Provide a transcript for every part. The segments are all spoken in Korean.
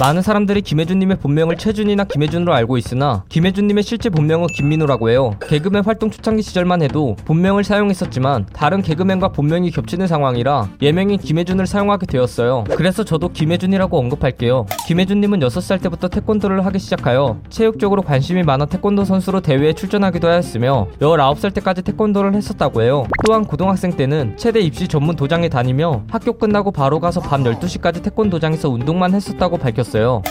많은 사람들이 김혜준님의 본명을 최준이나 김혜준으로 알고 있으나 김혜준님의 실제 본명은 김민호라고 해요. 개그맨 활동 초창기 시절만 해도 본명을 사용했었지만 다른 개그맨과 본명이 겹치는 상황이라 예명인 김혜준을 사용하게 되었어요. 그래서 저도 김혜준이라고 언급할게요. 김혜준님은 6살 때부터 태권도를 하기 시작하여 체육적으로 관심이 많아 태권도 선수로 대회에 출전하기도 하였으며 19살 때까지 태권도를 했었다고 해요. 또한 고등학생 때는 체대 입시 전문 도장에 다니며 학교 끝나고 바로 가서 밤 12시까지 태권도장에서 운동만 했었다고 밝혔어요.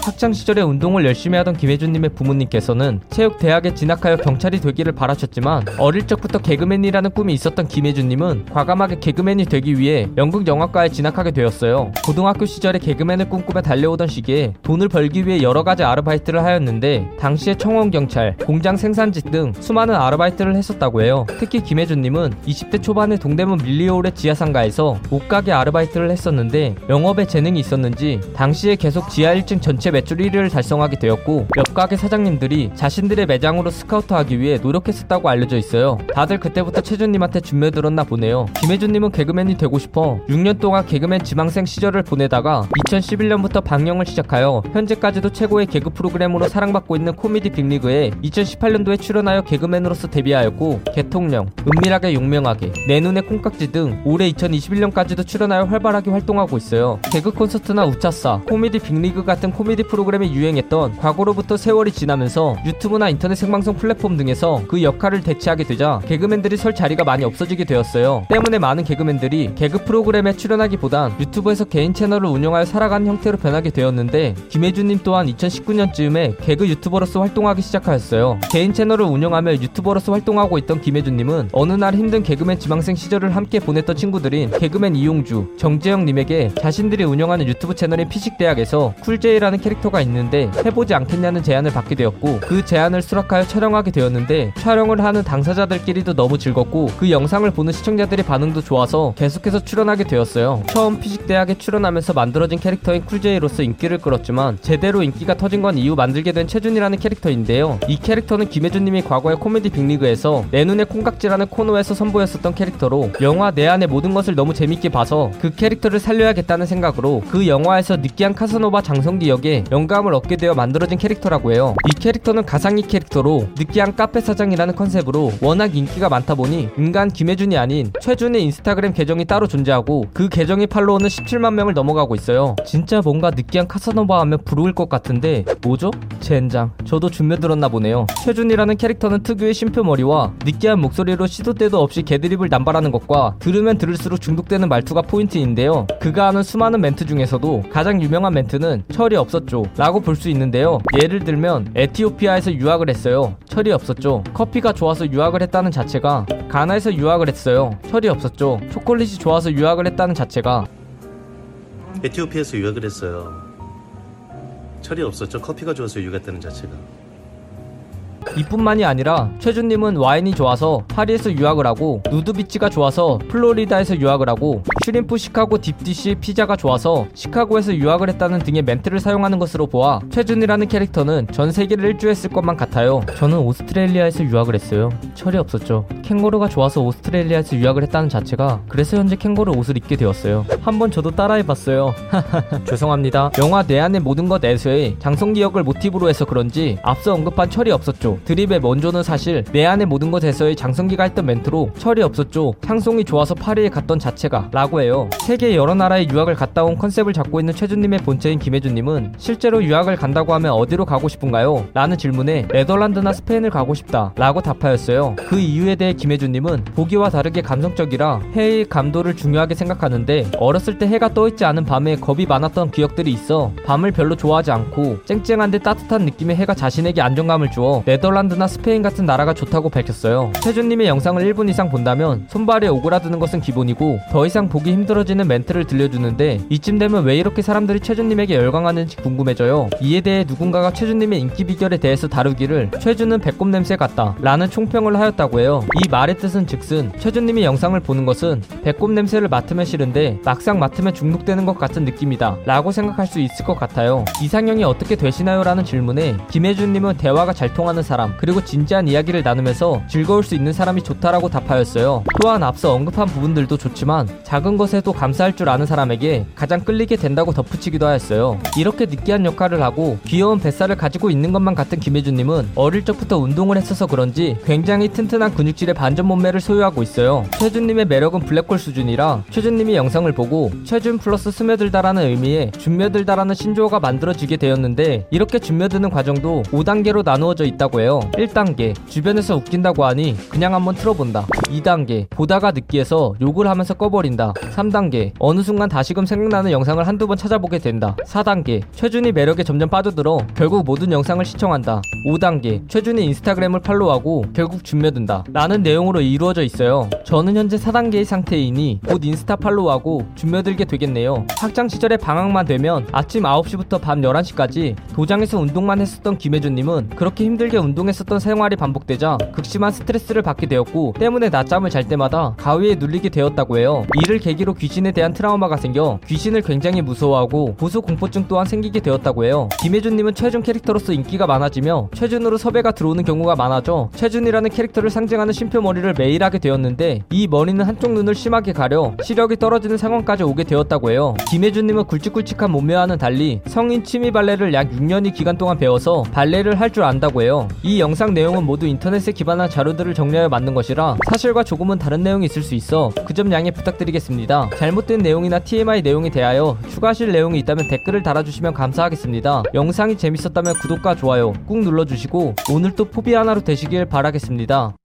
학창 시절에 운동을 열심히 하던 김혜준님의 부모님께서는 체육대학에 진학하여 경찰이 되기를 바라셨지만 어릴 적부터 개그맨이라는 꿈이 있었던 김혜준님은 과감하게 개그맨이 되기 위해 연극 영화과에 진학하게 되었어요. 고등학교 시절에 개그맨을 꿈꾸며 달려오던 시기에 돈을 벌기 위해 여러 가지 아르바이트를 하였는데 당시에 청원 경찰, 공장 생산직 등 수많은 아르바이트를 했었다고 해요. 특히 김혜준님은 20대 초반에 동대문 밀리오울의 지하상가에서 옷가게 아르바이트를 했었는데 영업에 재능이 있었는지 당시에 계속 지하 1층 전체 매출 1위를 달성하게 되었고 옆 가게 사장님들이 자신들의 매장으로 스카우트하기 위해 노력했었다고 알려져 있어요. 다들 그때부터 최준님한테 준며들었나 보네요. 김혜준님은 개그맨이 되고 싶어 6년 동안 개그맨 지망생 시절을 보내다가 2011년부터 방영을 시작하여 현재까지도 최고의 개그 프로그램으로 사랑받고 있는 코미디 빅리그에 2018년도에 출연하여 개그맨으로서 데뷔하였고 개통령, 은밀하게 용명하게, 내 눈의 콩깍지 등 올해 2021년까지도 출연하여 활발하게 활동하고 있어요. 개그 콘서트나 우차싸, 코미디 빅리그 같은 코미디 프로그램이 유행했던 과거로부터 세월이 지나면서 유튜브나 인터넷 생방송 플랫폼 등에서 그 역할을 대체하게 되자 개그맨들이 설 자리가 많이 없어지게 되었어요. 때문에 많은 개그맨들이 개그 프로그램에 출연하기보단 유튜브에서 개인 채널을 운영하여 살아가는 형태로 변하게 되었는데 김혜준님 또한 2019년쯤에 개그 유튜버로서 활동하기 시작하였어요. 개인 채널을 운영하며 유튜버로서 활동하고 있던 김해준님은 어느 날 힘든 개그맨 지망생 시절을 함께 보냈던 친구들인 개그맨 이용주, 정재형님에게 자신들이 운영하는 유튜브 채널인 피식대학에서 쿨제이라는 캐릭터가 있는데 해보지 않겠냐는 제안을 받게 되었고 그 제안을 수락하여 촬영하게 되었는데 촬영을 하는 당사자들끼리도 너무 즐겁고 그 영상을 보는 시청자들의 반응도 좋아서 계속해서 출연하게 되었어요. 처음 피식대학에 출연하면서 만들어진 캐릭터인 쿨제이로서 인기를 끌었지만 제대로 인기가 터진 건 이후 만들게 된 최준이라는 캐릭터인데요. 이 캐릭터는 김해준님이 과거의 코미디 빅리그에서 내 눈의 콩깍지라는 코너에서 선보였었던 캐릭터로 영화 내 아내의 모든 것을 너무 재밌게 봐서 그 캐릭터를 살려야겠다는 생각으로 그 영화에서 느끼한 카사노바 장성기 역에 영감을 얻게 되어 만들어진 캐릭터라고 해요. 이 캐릭터는 가상의 캐릭터로 느끼한 카페 사장이라는 컨셉으로 워낙 인기가 많다 보니 인간 김해준이 아닌 최준의 인스타그램 계정이 따로 존재하고 그 계정의 팔로워는 17만 명을 넘어가고 있어요. 진짜 뭔가 느끼한 카사노바 하면 부러울 것 같은데 뭐죠? 젠장. 저도 준며들었나 보네요. 최준이라는 캐릭터는 특유의 쉼표 머리와 느끼한 목소리로 시도 때도 없이 개드립을 남발하는 것과 들으면 들을수록 중독되는 말투가 포인트인데요. 그가 하는 수많은 멘트 중에서도 가장 유명한 멘트는 철이 없었죠. 라고 볼 수 있는데요. 예를 들면 에티오피아에서 유학을 했어요. 철이 없었죠. 커피가 좋아서 유학을 했다는 자체가 가나에서 유학을 했어요. 철이 없었죠. 초콜릿이 좋아서 유학을 했다는 자체가 에티오피아에서 유학을 했어요. 철이 없었죠. 커피가 좋아서 유학했다는 자체가. 이뿐만이 아니라 최준님은 와인이 좋아서 파리에서 유학을 하고 누드비치가 좋아서 플로리다에서 유학을 하고 shrimp 시카고 deep dish 피자가 좋아서 시카고에서 유학을 했다는 등의 멘트를 사용하는 것으로 보아 최준이라는 캐릭터는 전 세계를 일주했을 것만 같아요. 저는 오스트레일리아에서 유학을 했어요. 철이 없었죠. 캥거루가 좋아서 오스트레일리아에서 유학을 했다는 자체가 그래서 현재 캥거루 옷을 입게 되었어요. 한번 저도 따라해봤어요. 죄송합니다. 영화 내 안의 모든 것 에서의 장성기 역을 모티브로 해서 그런지 앞서 언급한 철이 없었죠. 드립의 원조는 사실 내 안의 모든 것 에서의 장성기가 했던 멘트로 철이 없었죠. 샹송이 좋아서 파리에 갔던 자체가 라고 해요. 세계 여러 나라에 유학을 갔다 온 컨셉을 잡고 있는 최준님의 본체인 김해준님은 실제로 유학을 간다고 하면 어디로 가고 싶은가요? 라는 질문에 네덜란드나 스페인을 가고 싶다 라고 답하였어요. 그 이유에 대해 김해준님은 보기와 다르게 감성적이라 해의 감도를 중요하게 생각하는데 어렸을 때 해가 떠있지 않은 밤에 겁이 많았던 기억들이 있어 밤을 별로 좋아하지 않고 쨍쨍한데 따뜻한 느낌의 해가 자신에게 안정감을 주어 네덜란드나 스페인 같은 나라가 좋다고 밝혔어요. 최준님의 영상을 1분 이상 본다면 손발에 오그라드는 것은 기본이고 더 이상 보기 힘들어지는 멘트를 들려주는데 이쯤 되면 왜 이렇게 사람들이 최준님에게 열광하는지 궁금해져요. 이에 대해 누군가가 최준님의 인기 비결에 대해서 다루기를 최준은 배꼽 냄새 같다 라는 총평을 하였다고 해요. 이 말의 뜻은 즉슨 최준님이 영상을 보는 것은 배꼽 냄새를 맡으면 싫은데 막상 맡으면 중독되는 것 같은 느낌이다 라고 생각할 수 있을 것 같아요. 이상형이 어떻게 되시나요? 라는 질문에 김혜준님은 대화가 잘 통하는 사람 그리고 진지한 이야기를 나누면서 즐거울 수 있는 사람이 좋다라고 답하였어요. 또한 앞서 언급한 부분들도 좋지만 작은 작은 것에도 감사할 줄 아는 사람에게 가장 끌리게 된다고 덧붙이기도 하였어요. 이렇게 느끼한 역할을 하고 귀여운 뱃살을 가지고 있는 것만 같은 김혜준님은 어릴 적부터 운동을 했어서 그런지 굉장히 튼튼한 근육질의 반전 몸매를 소유하고 있어요. 최준님의 매력은 블랙홀 수준이라 최준님이 영상을 보고 최준 플러스 스며들다라는 의미의 준며들다라는 신조어가 만들어지게 되었는데 이렇게 준며드는 과정도 5단계로 나누어져 있다고 해요. 1단계 주변에서 웃긴다고 하니 그냥 한번 틀어본다. 2단계 보다가 느끼해서 욕을 하면서 꺼버린다. 3단계 어느 순간 다시금 생각나는 영상을 한두 번 찾아보게 된다. 4단계 최준이 매력에 점점 빠져들어 결국 모든 영상을 시청한다. 5단계 최준이 인스타그램을 팔로우하고 결국 준며든다. 라는 내용으로 이루어져 있어요. 저는 현재 4단계의 상태이니 곧 인스타 팔로우하고 준며들게 되겠네요. 학창 시절에 방학만 되면 아침 9시부터 밤 11시까지 도장에서 운동만 했었던 김혜준님은 그렇게 힘들게 운동했었던 생활이 반복되자 극심한 스트레스를 받게 되었고 때문에 낮잠을 잘 때마다 가위에 눌리게 되었다고 해요. 이를 계기 로 귀신에 대한 트라우마가 생겨 귀신을 굉장히 무서워하고 고소 공포증 또한 생기게 되었다고 해요. 김혜준님은 최준 캐릭터로서 인기가 많아지며 최준으로 섭외가 들어오는 경우가 많아져 최준이라는 캐릭터를 상징하는 쉼표 머리를 매일 하게 되었는데 이 머리는 한쪽 눈을 심하게 가려 시력이 떨어지는 상황까지 오게 되었다고 해요. 김혜준님은 굵직굵직한 몸매와는 달리 성인 취미 발레를 약 6년이 기간 동안 배워서 발레를 할 줄 안다고 해요. 이 영상 내용은 모두 인터넷에 기반한 자료들을 정리하여 만든 것이라 사실과 조금은 다른 내용이 있을 수 있어 그 점 양해 부탁드리겠습 니다. 잘못된 내용이나 TMI 내용에 대하여 추가하실 내용이 있다면 댓글을 달아주시면 감사하겠습니다. 영상이 재밌었다면 구독과 좋아요 꾹 눌러주시고 오늘도 포비 하나로 되시길 바라겠습니다.